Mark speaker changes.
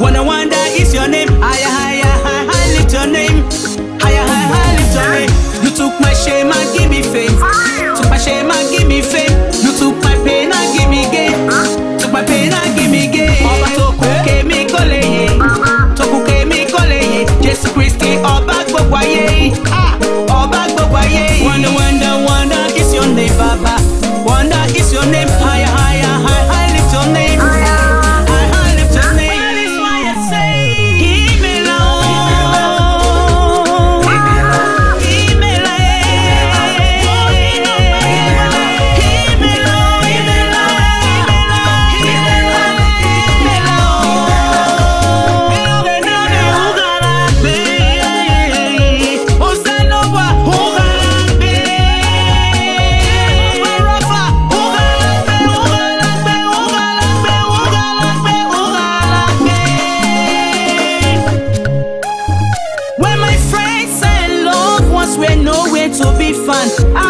Speaker 1: Wanna wonder is your name. I, I, found. I